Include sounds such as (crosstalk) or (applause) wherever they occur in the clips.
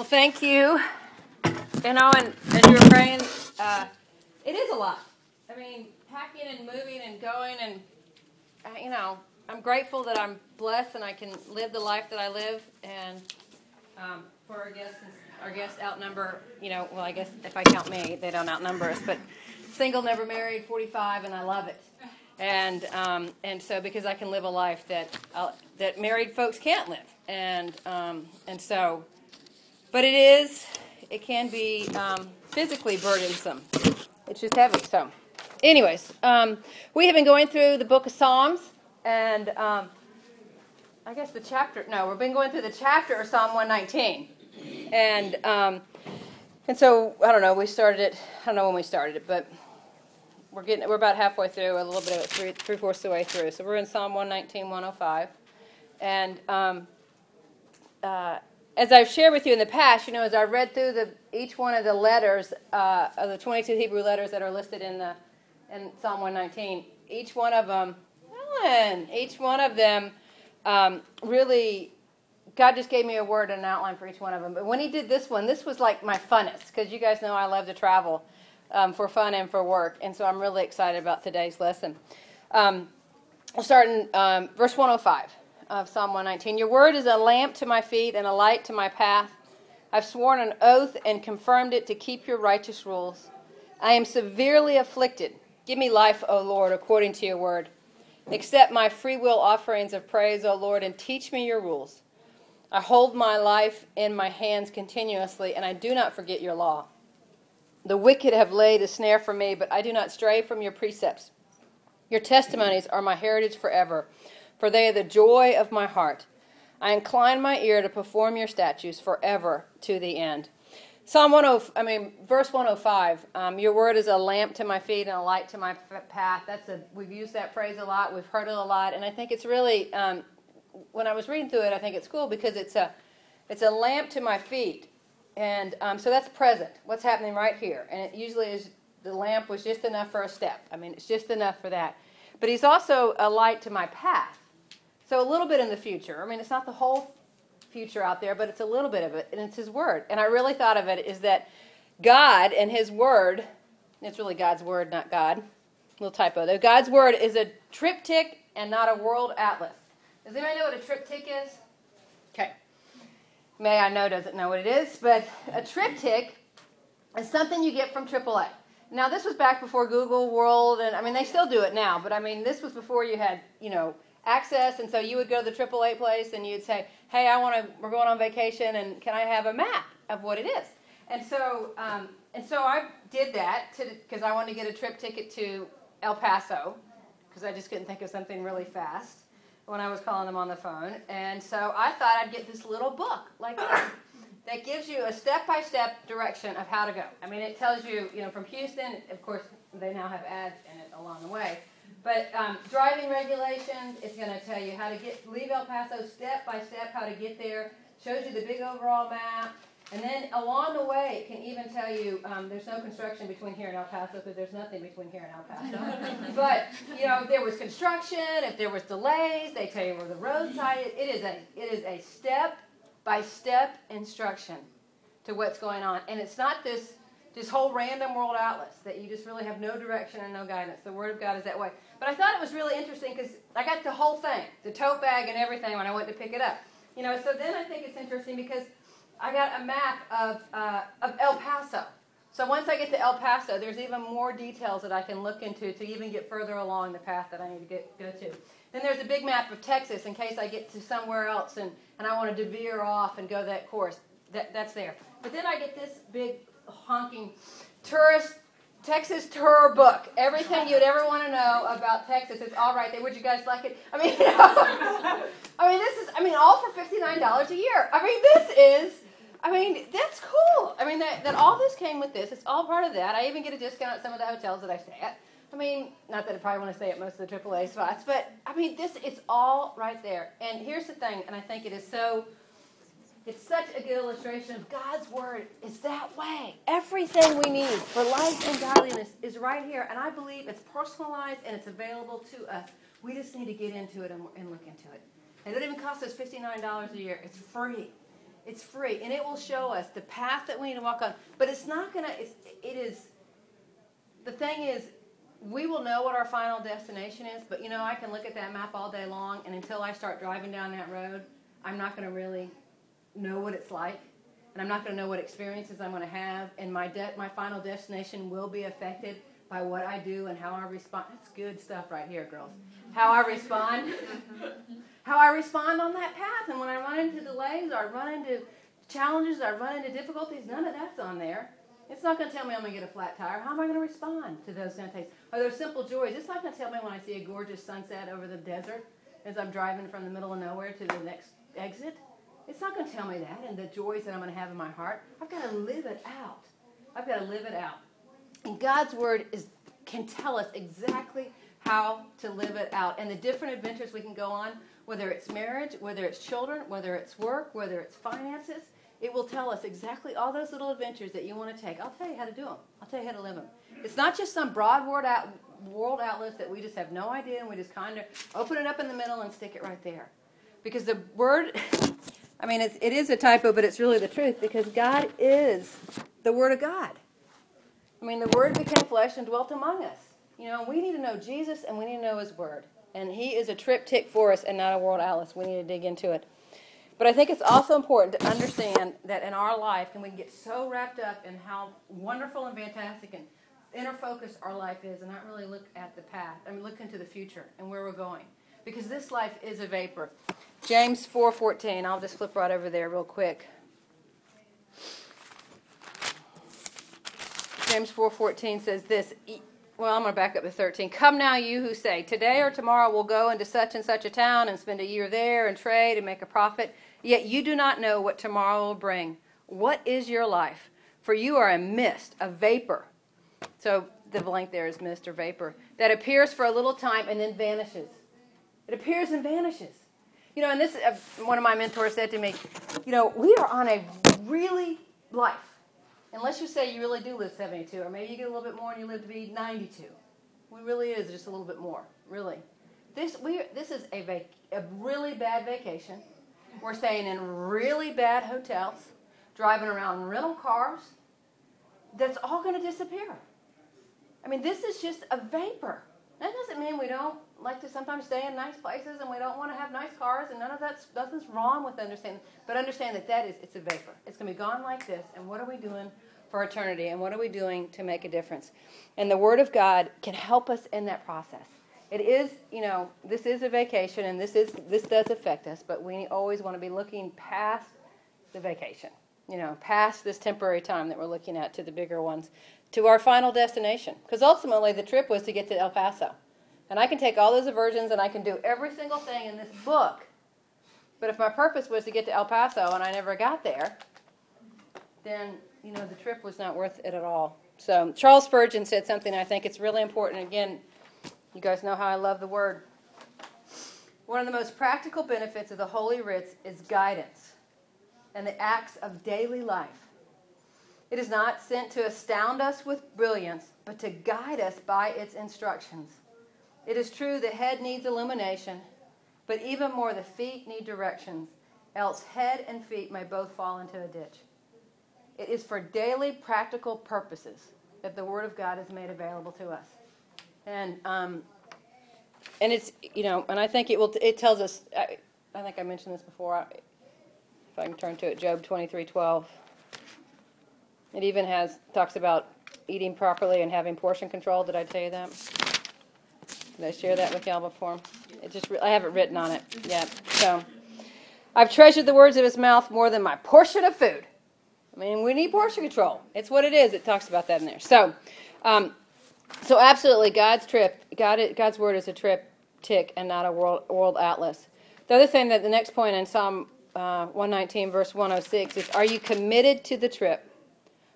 Well, thank you. You know, and as you were praying, uh, it is a lot. I mean, packing and moving and going, and uh, you know, I'm grateful that I'm blessed and I can live the life that I live. And um, for our guests, our guests outnumber, you know, well, I guess if I count me, they don't outnumber us, but single, never married, 45, and I love it. And um, and so because I can live a life that uh, that married folks can't live, and um, and so, but it is, it can be um, physically burdensome. It's just heavy. So, anyways, um, we have been going through the book of Psalms, and um, I guess the chapter. No, we've been going through the chapter of Psalm 119, and um, and so I don't know. We started it. I don't know when we started it, but we're getting we're about halfway through, a little bit of it, three three fourths of the way through. So we're in Psalm 119, 105, and um, uh, as I've shared with you in the past, you know, as I read through the each one of the letters uh, of the 22 Hebrew letters that are listed in the in Psalm 119, each one of them, Ellen, each one of them um, really. God just gave me a word and an outline for each one of them. But when He did this one, this was like my funnest because you guys know I love to travel um, for fun and for work. And so I'm really excited about today's lesson. Um, we'll start in um, verse 105 of Psalm 119. Your word is a lamp to my feet and a light to my path. I've sworn an oath and confirmed it to keep your righteous rules. I am severely afflicted. Give me life, O Lord, according to your word. Accept my free will offerings of praise, O Lord, and teach me your rules. I hold my life in my hands continuously, and I do not forget your law. The wicked have laid a snare for me, but I do not stray from your precepts. Your testimonies are my heritage forever, for they are the joy of my heart. I incline my ear to perform your statutes forever to the end. Psalm 10, I mean, verse 105. Um, your word is a lamp to my feet and a light to my path. That's a we've used that phrase a lot. We've heard it a lot, and I think it's really. Um, when I was reading through it, I think it's cool because it's a it's a lamp to my feet. And um, so that's present, what's happening right here. And it usually is the lamp was just enough for a step. I mean, it's just enough for that. But he's also a light to my path. So a little bit in the future. I mean, it's not the whole future out there, but it's a little bit of it, and it's his word. And I really thought of it is that God and his word, it's really God's word, not God. Little typo though. God's word is a TripTik and not a world atlas. Does anybody know what a TripTik is? Okay. May I know doesn't know what it is, but a TripTik is something you get from AAA. Now, this was back before Google World, and I mean, they still do it now, but I mean, this was before you had, you know, access, and so you would go to the AAA place and you'd say, hey, I want to, we're going on vacation, and can I have a map of what it is? And so, um, and so I did that to because I wanted to get a trip ticket to El Paso because I just couldn't think of something really fast when I was calling them on the phone. And so I thought I'd get this little book like this that gives you a step by step direction of how to go. I mean, it tells you, you know, from Houston, of course, they now have ads in it along the way. But um, driving regulations, it's going to tell you how to get leave El Paso step by step, how to get there. Shows you the big overall map. And then along the way, it can even tell you um, there's no construction between here and El Paso because there's nothing between here and El Paso. (laughs) but you know, if there was construction, if there was delays, they tell you where the roadside is. It is a it is a step by step instruction to what's going on, and it's not this this whole random world atlas that you just really have no direction and no guidance. The Word of God is that way. But I thought it was really interesting because I got the whole thing, the tote bag and everything when I went to pick it up. You know, so then I think it's interesting because I got a map of, uh, of El Paso. So once I get to El Paso, there's even more details that I can look into to even get further along the path that I need to get, go to. Then there's a big map of Texas in case I get to somewhere else and, and I want to veer off and go that course. That, that's there. But then I get this big honking tourist Texas tour book. Everything you'd ever want to know about Texas. It's all right there. Would you guys like it? I mean, you (laughs) know, I mean, this is, I mean, all for $59 a year. I mean, this is I mean, that's cool. I mean, that, that all this came with this. It's all part of that. I even get a discount at some of the hotels that I stay at. I mean, not that I probably want to stay at most of the AAA spots, but I mean, this it's all right there. And here's the thing, and I think it is so. It's such a good illustration of God's word is that way. Everything we need for life and godliness is right here, and I believe it's personalized and it's available to us. We just need to get into it and, and look into it. It doesn't even cost us $59 a year. It's free. It's free, and it will show us the path that we need to walk on. But it's not gonna. It's, it is. The thing is, we will know what our final destination is. But you know, I can look at that map all day long, and until I start driving down that road, I'm not to really know what it's like, and I'm not going to know what experiences I'm going to have, and my de- my final destination will be affected by what I do and how I respond. That's good stuff right here, girls. How I respond, (laughs) how I respond on that path, and when I run into delays or I run into challenges, or I run into difficulties, none of that's on there. It's not going to tell me I'm going to get a flat tire. How am I going to respond to those things? Are those simple joys? It's not going to tell me when I see a gorgeous sunset over the desert as I'm driving from the middle of nowhere to the next exit. It's not going to tell me that and the joys that I'm going to have in my heart. I've got to live it out. I've got to live it out. And God's word is can tell us exactly how to live it out and the different adventures we can go on, whether it's marriage, whether it's children, whether it's work, whether it's finances. It will tell us exactly all those little adventures that you want to take. I'll tell you how to do them. I'll tell you how to live them. It's not just some broad word out, world outlets that we just have no idea and we just kind of open it up in the middle and stick it right there. Because the word, (laughs) I mean, it's, it is a typo, but it's really the truth because God is the Word of God. I mean, the Word became flesh and dwelt among us. You know, we need to know Jesus and we need to know His Word. And He is a TripTik for us and not a world atlas. We need to dig into it. But I think it's also important to understand that in our life, and we can get so wrapped up in how wonderful and fantastic and inner focus our life is, and not really look at the path. I mean, look into the future and where we're going, because this life is a vapor. James four fourteen. I'll just flip right over there real quick. James four fourteen says this. Well, I'm going to back up to 13. Come now, you who say, Today or tomorrow we'll go into such and such a town and spend a year there and trade and make a profit. Yet you do not know what tomorrow will bring. What is your life? For you are a mist, a vapor. So the blank there is mist or vapor that appears for a little time and then vanishes. It appears and vanishes. You know, and this uh, one of my mentors said to me, you know, we are on a really life. Unless you say you really do live 72, or maybe you get a little bit more and you live to be 92. We really is just a little bit more, really. This we this is a vac- a really bad vacation we're staying in really bad hotels, driving around rental cars. That's all going to disappear. I mean, this is just a vapor. That doesn't mean we don't like to sometimes stay in nice places and we don't want to have nice cars and none of that's nothing's wrong with understanding. But understand that that is it's a vapor. It's going to be gone like this. And what are we doing for eternity? And what are we doing to make a difference? And the Word of God can help us in that process it is, you know, this is a vacation and this is this does affect us, but we always want to be looking past the vacation. You know, past this temporary time that we're looking at to the bigger ones, to our final destination. Because ultimately the trip was to get to El Paso. And I can take all those aversions and I can do every single thing in this book. But if my purpose was to get to El Paso and I never got there, then, you know, the trip was not worth it at all. So Charles Spurgeon said something I think it's really important. Again, you guys know how I love the word. One of the most practical benefits of the Holy Writs is guidance and the acts of daily life. It is not sent to astound us with brilliance, but to guide us by its instructions. It is true the head needs illumination, but even more the feet need directions, else head and feet may both fall into a ditch. It is for daily practical purposes that the Word of God is made available to us and um, and it's you know, and I think it will. It tells us. I, I think I mentioned this before. If I can turn to it, Job twenty three twelve. It even has talks about eating properly and having portion control. Did I tell you that? Did I share that with y'all before? It just I have it written on it. Yeah. So I've treasured the words of his mouth more than my portion of food. I mean, we need portion control. It's what it is. It talks about that in there. So, um, so absolutely, God's trip, God, God's word is a trip tick and not a world world atlas. The other thing that the next point in Psalm uh, 119 verse 106 is, "Are you committed to the trip?"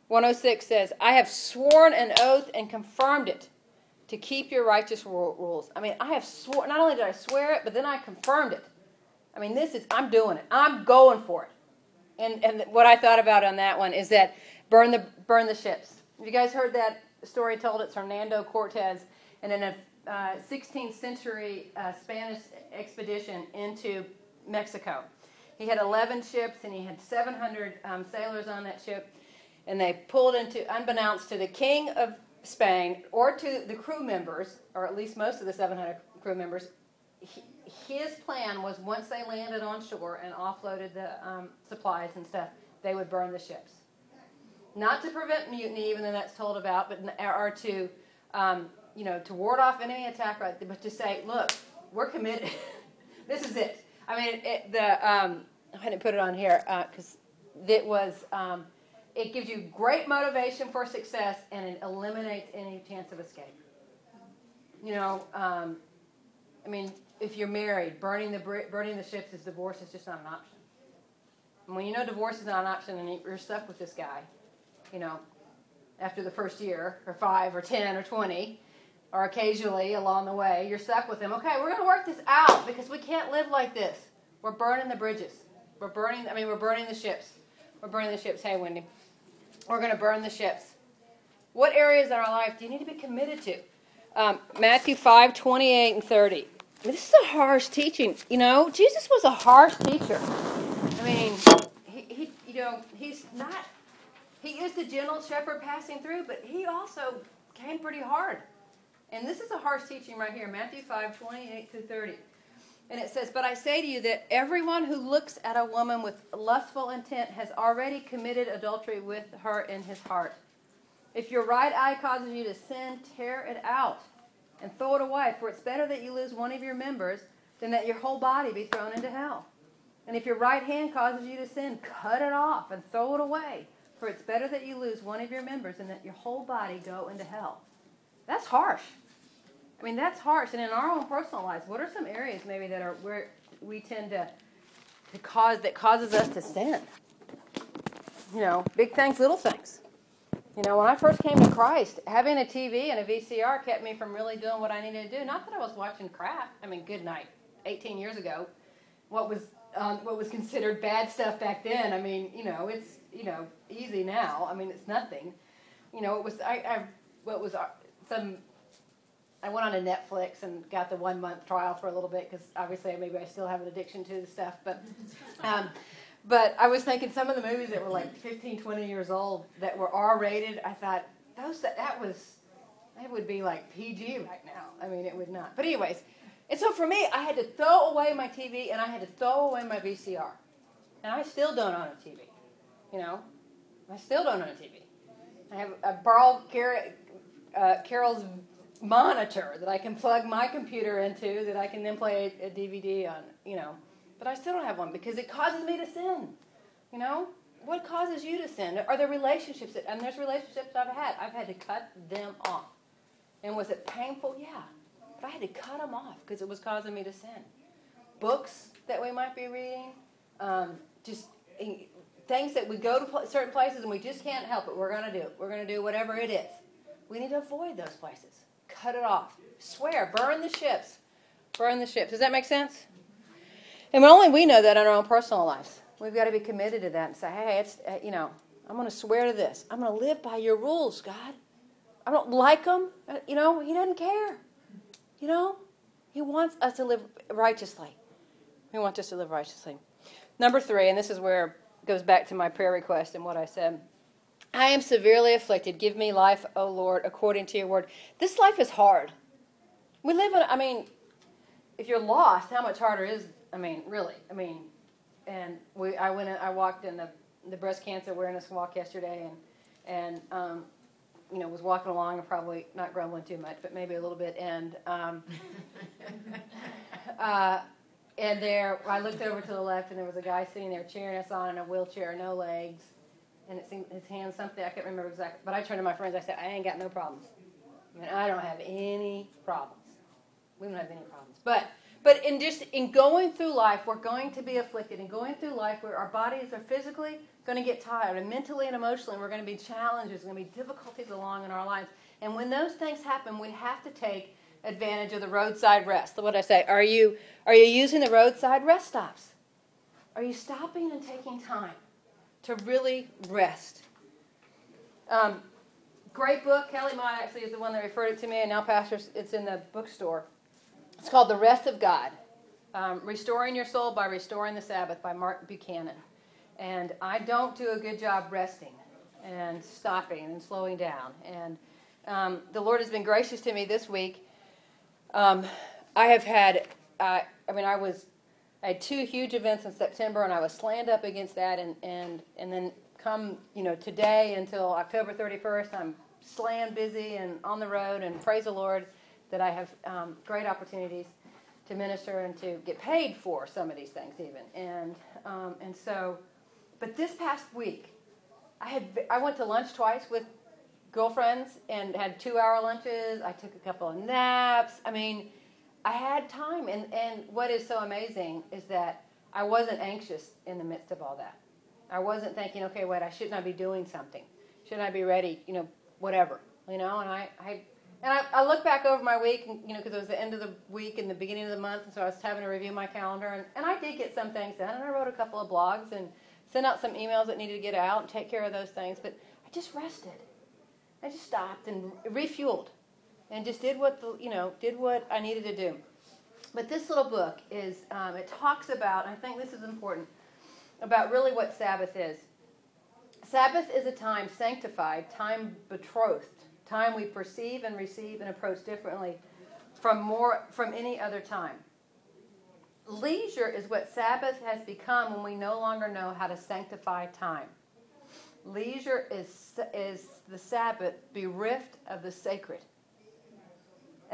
106 says, "I have sworn an oath and confirmed it to keep your righteous rules." I mean, I have sworn. Not only did I swear it, but then I confirmed it. I mean, this is I'm doing it. I'm going for it. And and what I thought about on that one is that burn the burn the ships. Have you guys heard that story told. It's Hernando Cortez, and in a uh, 16th century uh, Spanish expedition into Mexico, He had 11 ships and he had 700 um, sailors on that ship. And they pulled into, unbeknownst to the king of Spain or to the crew members, or at least most of the 700 crew members, he, his plan was once they landed on shore and offloaded the um, supplies and stuff, they would burn the ships. Not to prevent mutiny, even though that's told about, but or to, um, you know, to ward off enemy attack, right? but to say, look, we're committed. (laughs) this is it. I mean, it, the um, I didn't put it on here because uh, it was. Um, it gives you great motivation for success and it eliminates any chance of escape. You know, um, I mean, if you're married, burning the burning the ships is divorce is just not an option. And when you know divorce is not an option and you're stuck with this guy, you know, after the first year or five or ten or twenty, or occasionally along the way, you're stuck with him. Okay, we're going to work this out because we can't live like this. We're burning the bridges. We're burning. I mean, we're burning the ships. We're burning the ships. Hey, Wendy, we're going to burn the ships. What areas in our life do you need to be committed to? Um, Matthew 5, 28 and 30. This is a harsh teaching. You know, Jesus was a harsh teacher. I mean, he, he you know, he's not, he is the gentle shepherd passing through, but he also came pretty hard. And this is a harsh teaching right here, Matthew 5, 28 through 30. And it says, But I say to you that everyone who looks at a woman with lustful intent has already committed adultery with her in his heart. If your right eye causes you to sin, tear it out and throw it away, for it's better that you lose one of your members than that your whole body be thrown into hell. And if your right hand causes you to sin, cut it off and throw it away, for it's better that you lose one of your members than that your whole body go into hell. That's harsh. I mean, that's harsh. And in our own personal lives, what are some areas maybe that are where we tend to, to cause that causes us to sin? You know, big things, little things. You know, when I first came to Christ, having a TV and a VCR kept me from really doing what I needed to do. Not that I was watching crap. I mean, good night. 18 years ago, what was um, what was considered bad stuff back then. I mean, you know, it's you know easy now. I mean, it's nothing. You know, it was I, I what was uh, some I went on to Netflix and got the one month trial for a little bit because obviously maybe I still have an addiction to the stuff. But (laughs) um, but I was thinking some of the movies that were like 15, 20 years old that were R rated. I thought those that, that was that would be like PG right now. I mean, it would not. But anyways, and so for me, I had to throw away my TV and I had to throw away my VCR, and I still don't own a TV. You know, I still don't own a TV. I have I borrowed Carol, uh, Carol's monitor that I can plug my computer into that I can then play a, a DVD on, you know. But I still don't have one because it causes me to sin. You know? What causes you to sin? Are there relationships that, and there's relationships I've had. I've had to cut them off. And was it painful? Yeah. But I had to cut them off because it was causing me to sin. Books that we might be reading, um, just things that we go to certain places and we just can't help it. We're going to do it. We're going to do whatever it is. We need to avoid those places cut it off. Swear, burn the ships. Burn the ships. Does that make sense? And only we know that in our own personal lives. We've got to be committed to that and say, hey, it's, uh, you know, I'm going to swear to this. I'm going to live by your rules, God. I don't like them. Uh, you know, He doesn't care. You know, He wants us to live righteously. He wants us to live righteously. Number three, and this is where it goes back to my prayer request and what I said. I am severely afflicted. Give me life, O Lord, according to your word. This life is hard. We live in, I mean, if you're lost, how much harder is, I mean, really? I mean, and we, I went, in, I walked in the, the breast cancer awareness walk yesterday and, and, um, you know, was walking along and probably not grumbling too much, but maybe a little bit. And, um, (laughs) uh, and there, I looked over to the left and there was a guy sitting there cheering us on in a wheelchair, no legs and it seemed his hand something I can't remember exactly. But I turned to my friends. I said, I ain't got no problems. I mean, I don't have any problems. We don't have any problems. But but in just in going through life, we're going to be afflicted. And going through life, where our bodies are physically going to get tired, and mentally and emotionally, we're going to be challenged. There's going to be difficulties along in our lives. And when those things happen, we have to take advantage of the roadside rest. What I say? Are you are you using the roadside rest stops? Are you stopping and taking time? To really rest. Um, great book. Kelly Mott actually is the one that referred it to me, and now, pastors, it's in the bookstore. It's called The Rest of God. um, Restoring Your Soul by Restoring the Sabbath by Mark Buchanan. And I don't do a good job resting and stopping and slowing down. And um, the Lord has been gracious to me this week. Um, I have had, uh, I mean, I was, I had two huge events in September, and I was slammed up against that, and and and then come, you know, today until October 31st, I'm slammed busy and on the road, and praise the Lord that I have um, great opportunities to minister and to get paid for some of these things, even. And um, and so, but this past week, I had I went to lunch twice with girlfriends and had two hour lunches. I took a couple of naps. I mean, I had time, and and what is so amazing is that I wasn't anxious in the midst of all that. I wasn't thinking, okay, wait, I shouldn't I be doing something? Shouldn't I be ready? You know, whatever. You know, and I, I and I, I look back over my week, and, you know, because it was the end of the week and the beginning of the month, and so I was having to review my calendar, and, and I did get some things done, and I wrote a couple of blogs and sent out some emails that needed to get out and take care of those things, but I just rested. I just stopped and refueled, and just did what the, you know, did what I needed to do. But this little book is, um, it talks about, I think this is important, about really what Sabbath is. Sabbath is a time sanctified, time betrothed, time we perceive and receive and approach differently from more from any other time. Leisure is what Sabbath has become when we no longer know how to sanctify time. Leisure is, is the Sabbath bereft of the sacred.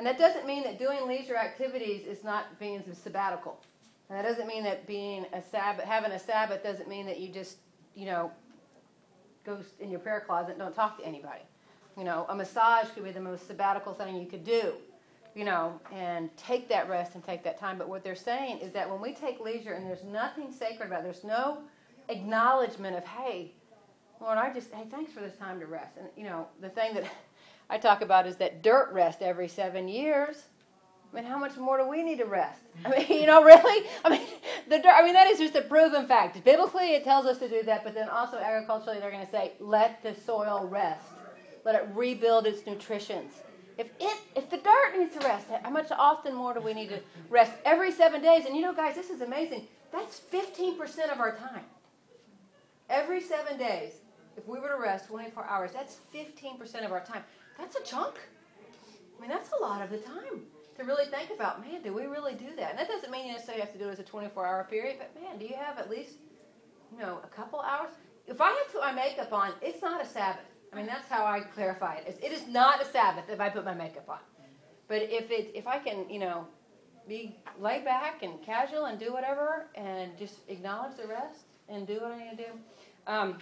And that doesn't mean that doing leisure activities is not being sabbatical. And that doesn't mean that being a Sabbath, having a Sabbath doesn't mean that you just, you know, go in your prayer closet and don't talk to anybody. You know, a massage could be the most sabbatical thing you could do, you know, and take that rest and take that time. But what they're saying is that when we take leisure and there's nothing sacred about it, there's no acknowledgement of, hey, Lord, I just, hey, thanks for this time to rest. And, you know, the thing that I talk about is that dirt rest every seven years. I mean, how much more do we need to rest? I mean, (laughs) you know, really? I mean, the dirt, I mean, that is just a proven fact. Biblically, it tells us to do that, but then also agriculturally, they're going to say, let the soil rest. Let it rebuild its nutritions. If it, if the dirt needs to rest, how much often more do we need to rest every seven days? And you know, guys, this is amazing. That's 15% of our time. Every seven days, if we were to rest 24 hours, that's 15% of our time. That's a chunk. I mean, that's a lot of the time to really think about, man, do we really do that? And that doesn't mean you necessarily have to do it as a 24 hour period, but man, do you have at least, you know, a couple hours? If I have to put my makeup on, it's not a Sabbath. I mean, that's how I clarify it. It is not a Sabbath if I put my makeup on. But if it, if I can, you know, be laid back and casual and do whatever and just acknowledge the rest and do what I need to do. Um,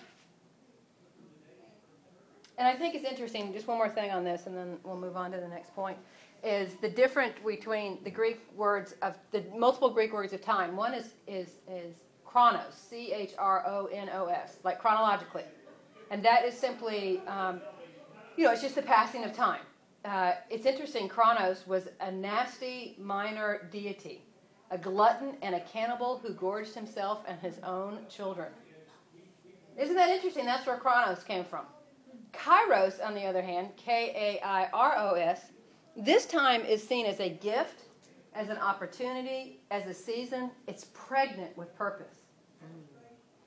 and I think it's interesting, just one more thing on this, and then we'll move on to the next point, is the difference between the Greek words of the multiple Greek words of time. One is, is, is chronos, C H R O N O S, like chronologically. And that is simply, um, you know, it's just the passing of time. Uh, it's interesting, Chronos was a nasty minor deity, a glutton and a cannibal who gorged himself and his own children. Isn't that interesting? That's where Chronos came from. Kairos, on the other hand, K A I R O S, this time is seen as a gift, as an opportunity, as a season. It's pregnant with purpose.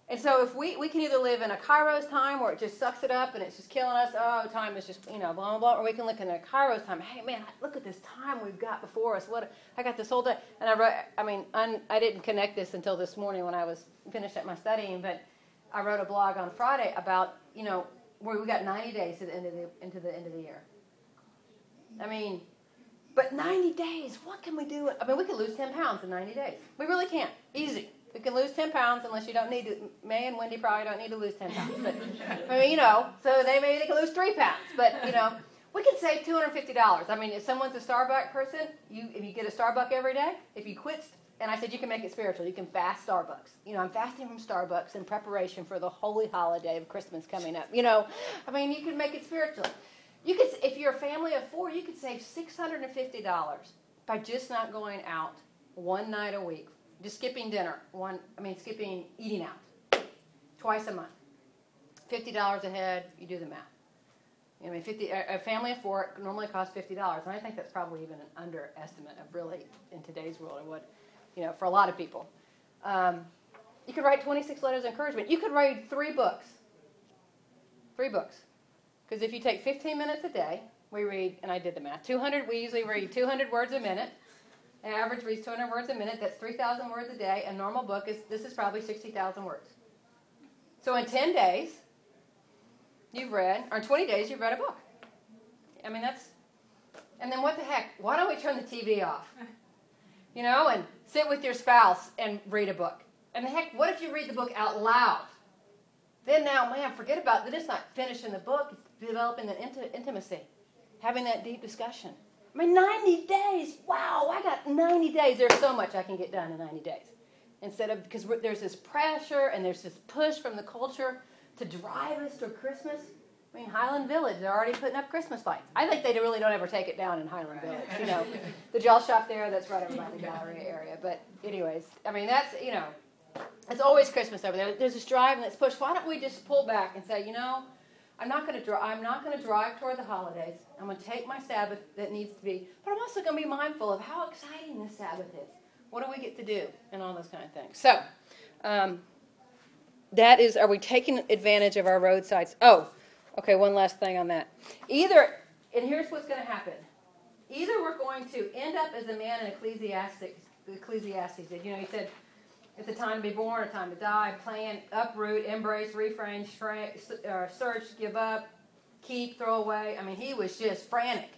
And so if we, we can either live in a Kairos time where it just sucks it up and it's just killing us, oh, time is just, you know, blah, blah, blah, or we can look in a Kairos time. Hey, man, look at this time we've got before us. What I got this whole day. And I wrote, I mean, un, I didn't connect this until this morning when I was finished at my studying, but I wrote a blog on Friday about, you know, where we got 90 days to the end of the, into the end of the year. I mean, but 90 days, what can we do? I mean, we can lose 10 pounds in 90 days. We really can't. Easy. We can lose 10 pounds unless you don't need to. May and Wendy probably don't need to lose 10 pounds. But, (laughs) I mean, you know, so they maybe they can lose 3 pounds. But, you know, we can save $250. I mean, if someone's a Starbucks person, you if you get a Starbucks every day, if you quit, and I said you can make it spiritual. You can fast Starbucks. You know, I'm fasting from Starbucks in preparation for the holy holiday of Christmas coming up. You know, I mean, you can make it spiritual. You could, if you're a family of four, you could save $650 by just not going out one night a week just skipping dinner, one, I mean, skipping eating out twice a month. $50 a head, you do the math. I mean, 50, a family of four normally costs $50, and I think that's probably even an underestimate of really, in today's world, of what you know, for a lot of people. Um, you could write 26 letters of encouragement. You could read three books. Three books. Because if you take 15 minutes a day, we read, and I did the math, 200, we usually read 200 words a minute. An average reads 200 words a minute. That's 3,000 words a day. A normal book is, this is probably 60,000 words. So in 10 days, you've read, or in 20 days, you've read a book. I mean, that's, and then what the heck? Why don't we turn the TV off? You know, and sit with your spouse and read a book. And heck, what if you read the book out loud? Then now, man, forget about that. It's not finishing the book, it's developing that int- intimacy, having that deep discussion. I mean, 90 days. Wow, I got 90 days. There's so much I can get done in 90 days. Instead of, because there's this pressure and there's this push from the culture to drive us to Christmas. I mean, Highland Village, they're already putting up Christmas lights. I think they really don't ever take it down in Highland Village. You (laughs) know, the gel shop there, that's right over by the gallery area. But, anyways, I mean, that's, you know, it's always Christmas over there. There's this drive and it's pushed. Why don't we just pull back and say, you know, I'm not going to drive. I'm not going to drive toward the holidays. I'm going to take my Sabbath that needs to be, but I'm also going to be mindful of how exciting this Sabbath is. What do we get to do, and all those kind of things. So, um, that is, are we taking advantage of our roadsides? Oh, okay. One last thing on that. Either, and here's what's going to happen. Either we're going to end up as a man in Ecclesiastes. Ecclesiastes did. You know, he said it's a time to be born, a time to die, plan, uproot, embrace, refrain, shrink, uh, search, give up, keep, throw away. I mean, he was just frantic,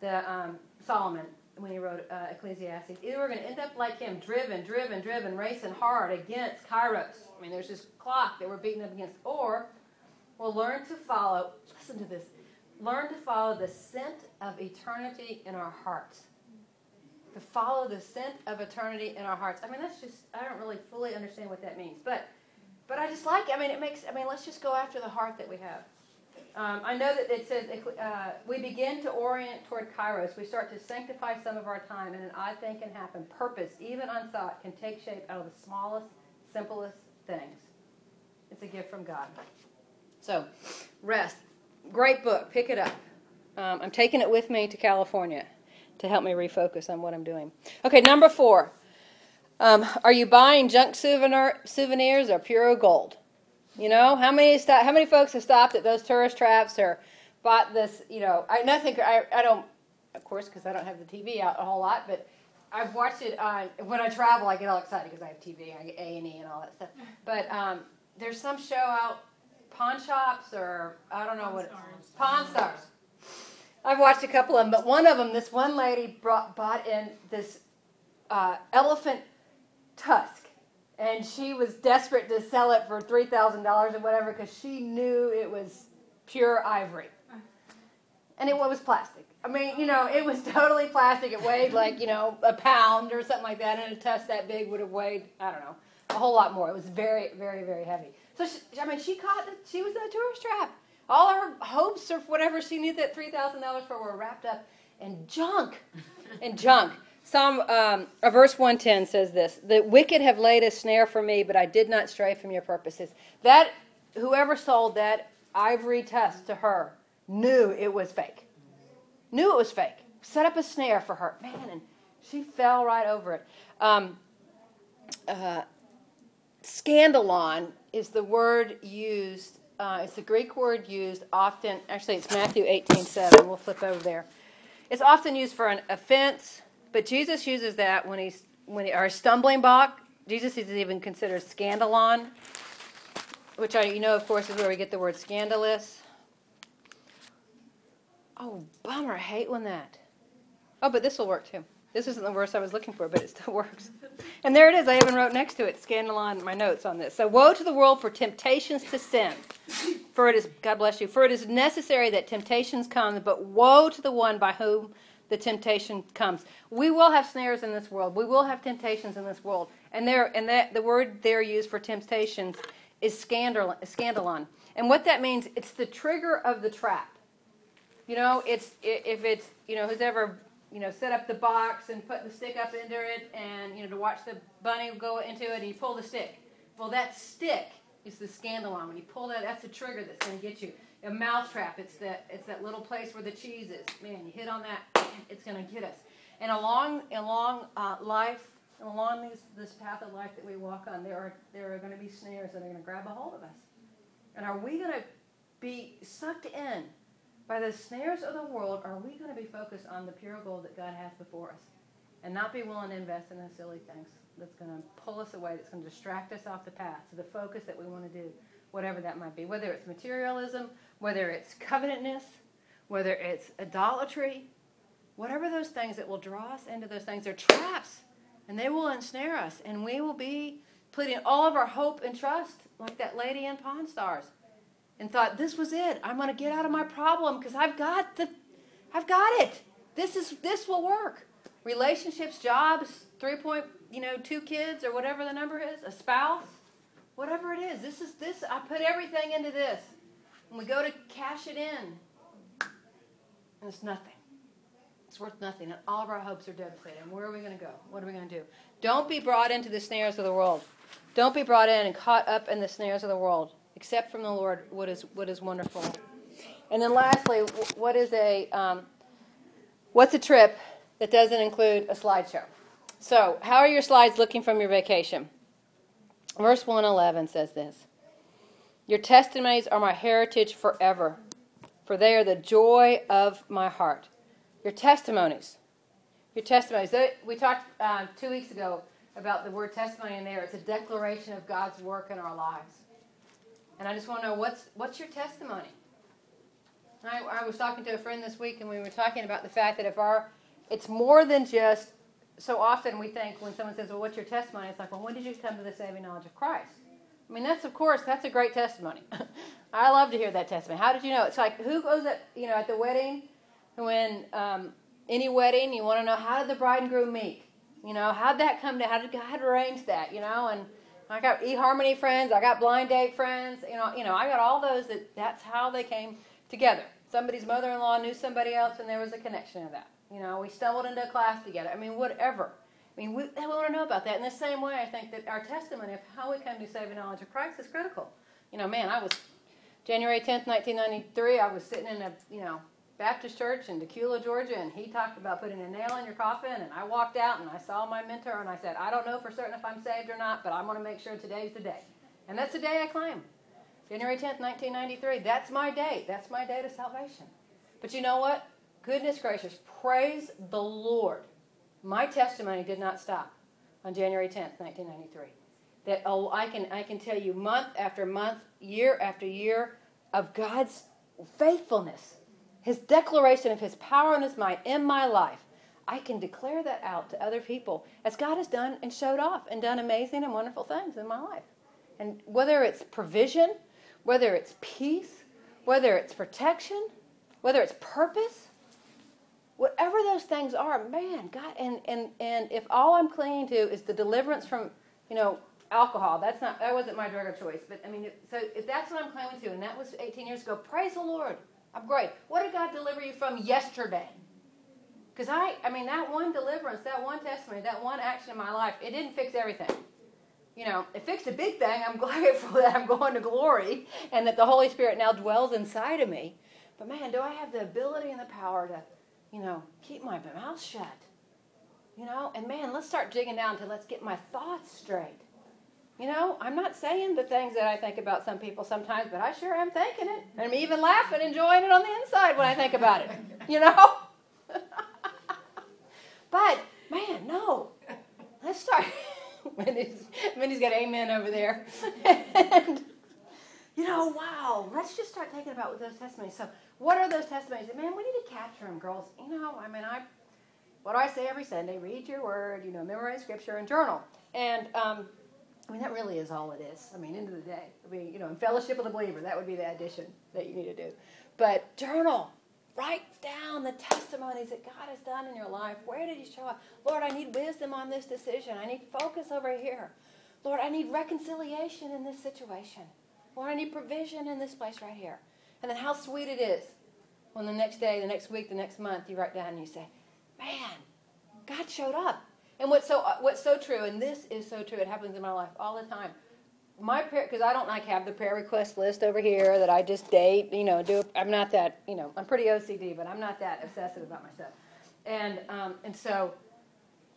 the um, Solomon, when he wrote uh, Ecclesiastes. Either we're going to end up like him, driven, driven, driven, racing hard against Kairos. I mean, there's this clock that we're beating up against. Or we'll learn to follow, listen to this, learn to follow the scent of eternity in our hearts to follow the scent of eternity in our hearts. I mean, that's just, I don't really fully understand what that means. But, but I just like, I mean, it makes, I mean, let's just go after the heart that we have. Um, I know that it says uh, we begin to orient toward kairos. We start to sanctify some of our time, and an odd thing can happen. Purpose, even unthought, can take shape out of the smallest, simplest things. It's a gift from God. So, rest. Great book. Pick it up. Um, I'm taking it with me to California to help me refocus on what I'm doing. Okay, number four. Um, are you buying junk souvenir, souvenirs or pure gold? You know, how many st- how many folks have stopped at those tourist traps or bought this? You know, I nothing. I, I don't, of course, because I don't have the TV out a whole lot, but I've watched it on when I travel. I get all excited because I have TV, I get A and E and all that stuff. But um, there's some show out, pawn shops or I don't know pawn what stars. pawn stars. I've watched a couple of them, but one of them, this one lady brought, bought in this uh, elephant tusk, and she was desperate to sell it for three thousand dollars or whatever because she knew it was pure ivory, and it was plastic. I mean, you know, it was (laughs) totally plastic. It weighed like you know a pound or something like that, and a tusk that big would have weighed I don't know a whole lot more. It was very, very, very heavy. So she, I mean, she caught. She was in a tourist trap all her hopes or whatever she needed that $3,000 for were wrapped up in junk. in junk. Psalm, um, uh, verse 110 says this The wicked have laid a snare for me, but I did not stray from your purposes. That, whoever sold that ivory tusk to her knew it was fake. Knew it was fake. Set up a snare for her. Man, and she fell right over it. Um, uh, scandalon is the word used uh, it's a Greek word used often, actually, it's Matthew 18 7. We'll flip over there. It's often used for an offense, but Jesus uses that when he's, when he, or a stumbling block. Jesus is even considered scandalon, which I, you know, of course, is where we get the word scandalous. Oh, bummer. I hate when that. Oh, but this will work too. This isn't the verse I was looking for, but it still (laughs) works. And there it is. I even wrote next to it, scandalon, my notes on this. So, woe to the world for temptations to sin. For it is, God bless you, for it is necessary that temptations come, but woe to the one by whom the temptation comes. We will have snares in this world. We will have temptations in this world. And there, and that the word there used for temptations is scandal, scandalon. And what that means, it's the trigger of the trap. You know, it's if it's you know who's ever you know, set up the box and put the stick up into it and, you know, to watch the bunny go into it and you pull the stick. Well, that stick is the scandalon. When you pull that, that's the trigger that's going to get you. A mousetrap, it's that, it's that little place where the cheese is. Man, you hit on that, it's going to get us. And along, along uh, life, along these, this path of life that we walk on, there are, there are going to be snares that are going to grab a hold of us. And are we going to be sucked in by the snares of the world? Are we going to be focused on the pure gold that God has before us and not be willing to invest in the silly things that's going to pull us away, that's going to distract us off the path to the focus that we want to do, whatever that might be? Whether it's materialism, whether it's covenantness, whether it's idolatry, whatever those things that will draw us into those things, they're traps and they will ensnare us and we will be putting all of our hope and trust like that lady in pawn stars and thought this was it i'm going to get out of my problem because i've got the i've got it this is this will work relationships jobs three point you know two kids or whatever the number is a spouse whatever it is this is this i put everything into this and we go to cash it in and it's nothing. It's worth nothing, and all of our hopes are devastated. And where are we going to go? What are we going to do? Don't be brought into the snares of the world. Don't be brought in and caught up in the snares of the world. Accept from the Lord what is what is wonderful. And then, lastly, what is a um, what's a trip that doesn't include a slideshow? So, how are your slides looking from your vacation? Verse 111 says this Your testimonies are my heritage forever for they are the joy of my heart. Your testimonies. Your testimonies. We talked uh, two weeks ago about the word testimony in there. It's a declaration of God's work in our lives. And I just want to know what's, what's your testimony? I, I was talking to a friend this week, and we were talking about the fact that if our, it's more than just, so often we think when someone says, Well, what's your testimony? It's like, Well, when did you come to the saving knowledge of Christ? I mean, that's, of course, that's a great testimony. (laughs) I love to hear that testimony. How did you know? It's like who goes at you know at the wedding, when um, any wedding, you want to know how did the bride and groom meet? You know, how'd that come to? How did God arrange that? You know, and I got eHarmony friends, I got blind date friends. You know, you know, I got all those that that's how they came together. Somebody's mother-in-law knew somebody else, and there was a connection of that. You know, we stumbled into a class together. I mean, whatever. I mean, we, we want to know about that. In the same way, I think that our testimony of how we come to saving knowledge of Christ is critical. You know, man, I was January 10th, 1993, I was sitting in a, you know, Baptist church in Dacula, Georgia, and he talked about putting a nail in your coffin. And I walked out and I saw my mentor and I said, I don't know for certain if I'm saved or not, but I want to make sure today's the day. And that's the day I claim. January 10th, 1993. That's my day. That's my day of salvation. But you know what? Goodness gracious. Praise the Lord. My testimony did not stop on January 10th, 1993 that oh I can I can tell you month after month, year after year of God's faithfulness, his declaration of his power and his might in my life. I can declare that out to other people as God has done and showed off and done amazing and wonderful things in my life. And whether it's provision, whether it's peace, whether it's protection, whether it's purpose, whatever those things are, man, God, and, and, and if all I'm clinging to is the deliverance from, you know, alcohol. That's not that wasn't my drug of choice. But I mean, so if that's what I'm clinging to, and that was 18 years ago, praise the Lord. I'm great. What did God deliver you from yesterday? Because I, I mean, that one deliverance, that one testimony, that one action in my life, it didn't fix everything. You know, it fixed a big thing. I'm (laughs) grateful that I'm going to glory and that the Holy Spirit now dwells inside of me. But man, do I have the ability and the power to, you know, keep my mouth shut? You know, and man, let's start digging down to let's get my thoughts straight. You know, I'm not saying the things that I think about some people sometimes, but I sure am thinking it. And I'm even laughing, enjoying it on the inside when I think about it. You know? (laughs) but, man, no. Let's start. (laughs) Minnie's, got amen over there. (laughs) and, you know, wow. Let's just start thinking about those testimonies. So, what are those testimonies? Man, we need to capture them, girls. You know, I mean, I, what do I say every Sunday? Read your word, you know, memorize scripture, and journal. And, um, I mean, that really is all it is. I mean, end of the day. I mean, you know, in fellowship with a believer, that would be the addition that you need to do. But journal. Write down the testimonies that God has done in your life. Where did He show up? Lord, I need wisdom on this decision. I need focus over here. Lord, I need reconciliation in this situation. Lord, I need provision in this place right here. And then how sweet it is when the next day, the next week, the next month, you write down and you say, Man, God showed up. And what's so uh, what's so true, and this is so true, it happens in my life all the time. My prayer, because I don't like have the prayer request list over here that I just date, you know, do. I'm not that, you know, I'm pretty OCD, but I'm not that obsessive about myself. And um, and so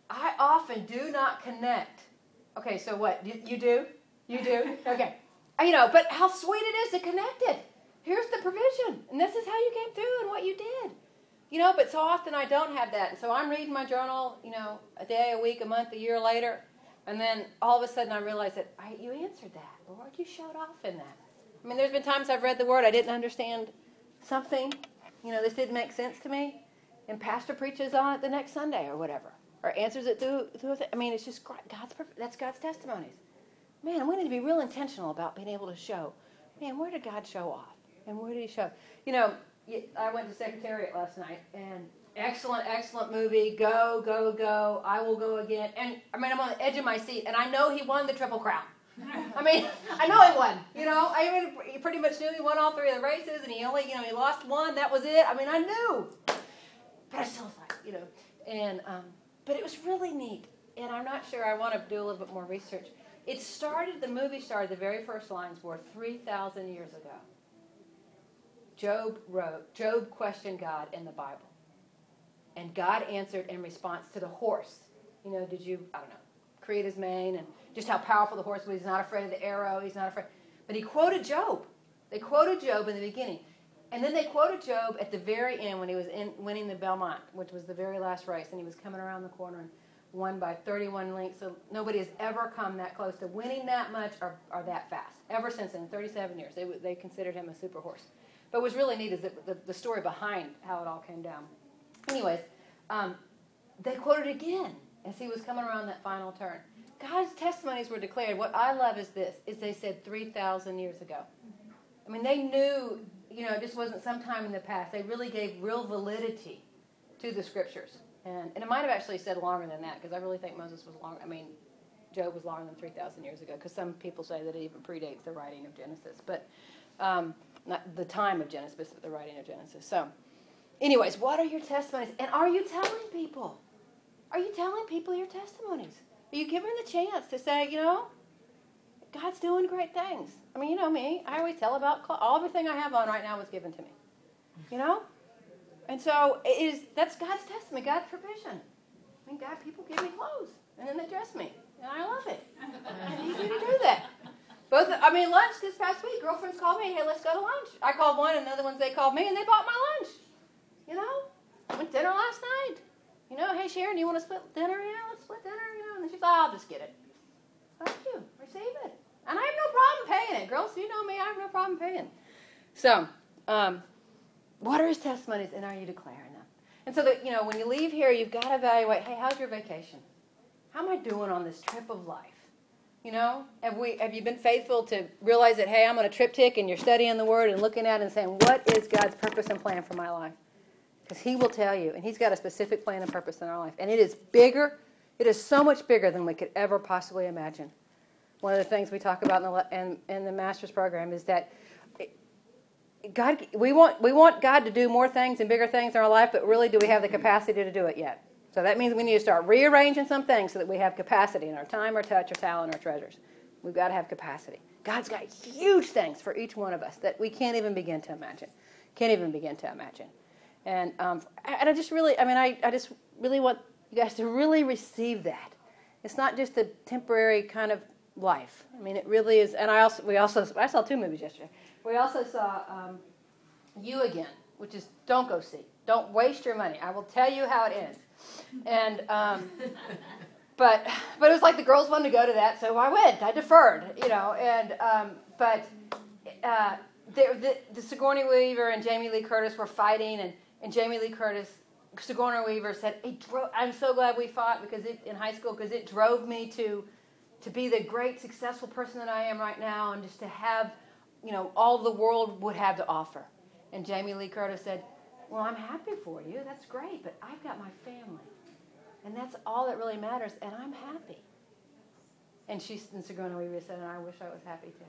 I often do not connect. Okay, so what? You, you do? You do? (laughs) Okay. You know, but how sweet it is to connect it. Here's the provision, and this is how you came through and what you did. You know, but so often I don't have that. And so I'm reading my journal, you know, a day, a week, a month, a year later, and then all of a sudden I realize that I, you answered that. Lord, you showed off in that. I mean, there's been times I've read the word, I didn't understand something. You know, this didn't make sense to me. And pastor preaches on it the next Sunday or whatever, or answers it through, through I mean, it's just God's, that's God's testimonies. Man, we need to be real intentional about being able to show, man, where did God show off? And where did he show? You know, I went to Secretariat last night, and excellent, excellent movie. Go, go, go. I will go again. And I mean, I'm on the edge of my seat, and I know he won the Triple Crown. I mean, (laughs) I know he won. You know, I even pretty much knew he won all three of the races, and he only, you know, he lost one. That was it. I mean, I knew, but I still thought, you know, and um, but it was really neat. And I'm not sure. I want to do a little bit more research. It started. The movie started. The very first lines were three thousand years ago. Job wrote. Job questioned God in the Bible, and God answered in response to the horse. You know, did you? I don't know. Create his mane and just how powerful the horse was. He's not afraid of the arrow. He's not afraid. But he quoted Job. They quoted Job in the beginning. And then they quoted Job at the very end when he was in, winning the Belmont, which was the very last race, and he was coming around the corner and won by 31 lengths. So nobody has ever come that close to winning that much or, or that fast, ever since in 37 years. They, they considered him a super horse. But what's really neat is the, the, the story behind how it all came down. Anyways, um, they quoted again as he was coming around that final turn. God's testimonies were declared. What I love is this: is they said 3,000 years ago. I mean, they knew, you know, this wasn't sometime in the past. They really gave real validity to the scriptures, and and it might have actually said longer than that because I really think Moses was long. I mean, Job was longer than 3,000 years ago because some people say that it even predates the writing of Genesis, but um, not the time of Genesis, but the writing of Genesis. So, anyways, what are your testimonies, and are you telling people? Are you telling people your testimonies? Are you giving them the chance to say, you know, God's doing great things? I mean, you know me. I always tell about all everything I have on right now was given to me. You know, and so it is. That's God's testimony, God's provision. I mean, God, people give me clothes and then they dress me, and I love it. I need you to do that. Both, I mean, lunch this past week, girlfriends called me, hey, let's go to lunch. I called one, and the other ones they called me, and they bought my lunch. You know, went dinner last night. You know, hey Sharon, do you want to split dinner? Yeah, let's split dinner. You know, and she's like, I'll just get it. Thank you, receive it, and I have no problem paying it, girls. You know me, I have no problem paying. So, um, what are his testimonies, and are you declaring them? And so that you know, when you leave here, you've got to evaluate. Hey, how's your vacation? How am I doing on this trip of life? You know, have we have you been faithful to realize that hey, I'm on a TripTik, and you're studying the Word and looking at it and saying, what is God's purpose and plan for my life? Because He will tell you, and He's got a specific plan and purpose in our life. And it is bigger, it is so much bigger than we could ever possibly imagine. One of the things we talk about in the, in, in the master's program is that God, we want, we want God to do more things and bigger things in our life, but really, do we have the capacity to do it yet? So that means we need to start rearranging some things so that we have capacity in our time, our touch, our talent, our treasures. We've got to have capacity. God's got huge things for each one of us that we can't even begin to imagine. Can't even begin to imagine. And, um, and I just really, I mean, I, I just really want you guys to really receive that. It's not just a temporary kind of life. I mean, it really is. And I also, we also, I saw two movies yesterday. We also saw um, You Again, which is don't go see. Don't waste your money. I will tell you how it ends. And, um, but, but it was like the girls wanted to go to that, so I went. I deferred, you know. And, um, but uh, the, the, Sigourney Weaver and Jamie Lee Curtis were fighting, and and Jamie Lee Curtis, Sigourney Weaver said, drove, "I'm so glad we fought because it, in high school because it drove me to to be the great successful person that I am right now, and just to have, you know, all the world would have to offer." And Jamie Lee Curtis said, "Well, I'm happy for you. That's great, but I've got my family, and that's all that really matters, and I'm happy." And she and Sigourney Weaver said, "And I wish I was happy too."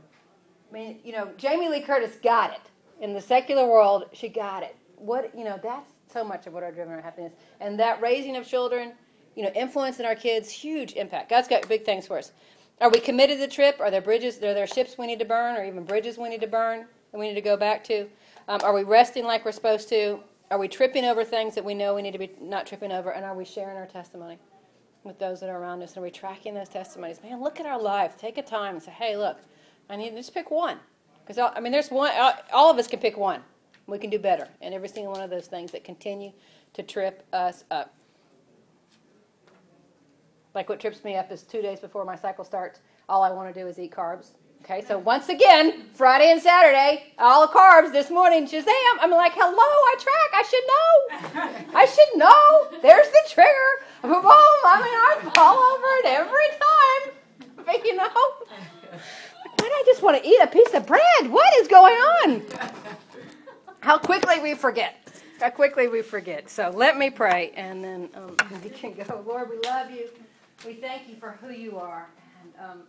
I mean, you know, Jamie Lee Curtis got it in the secular world. She got it what you know that's so much of what our driven our happiness and that raising of children you know influence in our kids huge impact god's got big things for us are we committed to the trip are there bridges are there ships we need to burn or even bridges we need to burn and we need to go back to um, are we resting like we're supposed to are we tripping over things that we know we need to be not tripping over and are we sharing our testimony with those that are around us and are we're tracking those testimonies. Man, look at our life. Take a time and say, hey, look, I need to just pick one. Because, I mean, there's one, all of us can pick one. We can do better. And every single one of those things that continue to trip us up. Like what trips me up is two days before my cycle starts, all I want to do is eat carbs. Okay, so once again, Friday and Saturday, all carbs this morning, Shazam! I'm like, hello, I track, I should know. I should know. There's the trigger. Boom, I mean, I fall over it every time. But you know, why do I just want to eat a piece of bread? What is going on? How quickly we forget. How quickly we forget. So let me pray, and then um, (laughs) we can go. Lord, we love you. We thank you for who you are. And um,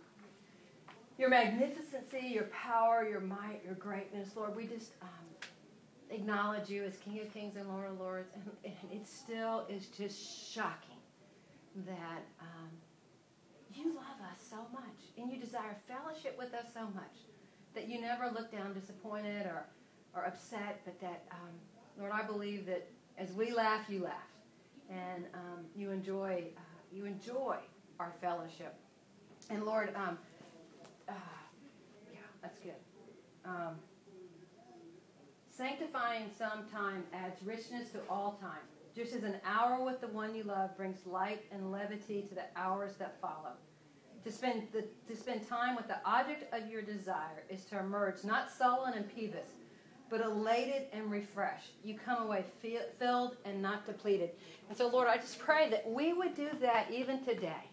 your magnificency, your power, your might, your greatness, Lord. We just um, acknowledge you as King of Kings and Lord of Lords, and, and it still is just shocking that um, you love us so much and you desire fellowship with us so much that you never look down disappointed or, or upset, but that, um, Lord, I believe that as we laugh, you laugh, and um, you enjoy uh, you enjoy our fellowship. And Lord, um, uh, yeah, that's good. Um, sanctifying some time adds richness to all time, just as an hour with the one you love brings light and levity to the hours that follow. To spend, the, to spend time with the object of your desire is to emerge not sullen and peevish, but elated and refreshed. You come away filled and not depleted. And so, Lord, I just pray that we would do that even today.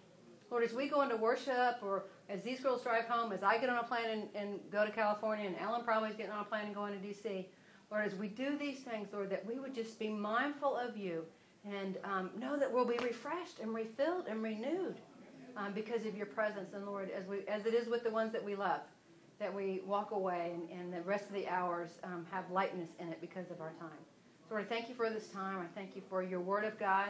Lord, as we go into worship or as these girls drive home, as I get on a plane and, and go to California, and Ellen probably is getting on a plane and going to D.C., Lord, as we do these things, Lord, that we would just be mindful of you and um, know that we'll be refreshed and refilled and renewed um, because of your presence. And Lord, as, we, as it is with the ones that we love, that we walk away and, and the rest of the hours um, have lightness in it because of our time. So Lord, I thank you for this time. I thank you for your word of God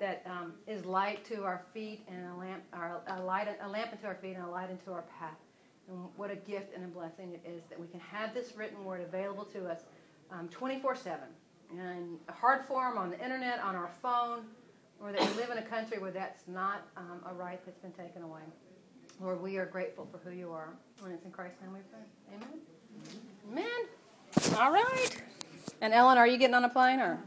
that um, is light to our feet and a lamp, or a, light, a lamp into our feet and a light into our path. And what a gift and a blessing it is that we can have this written word available to us um, 24 7 in hard form on the internet, on our phone, or that we live in a country where that's not um, a right that's been taken away. Lord, we are grateful for who you are. And it's in Christ's name we pray. Amen. Amen. All right. And Ellen, are you getting on a plane or?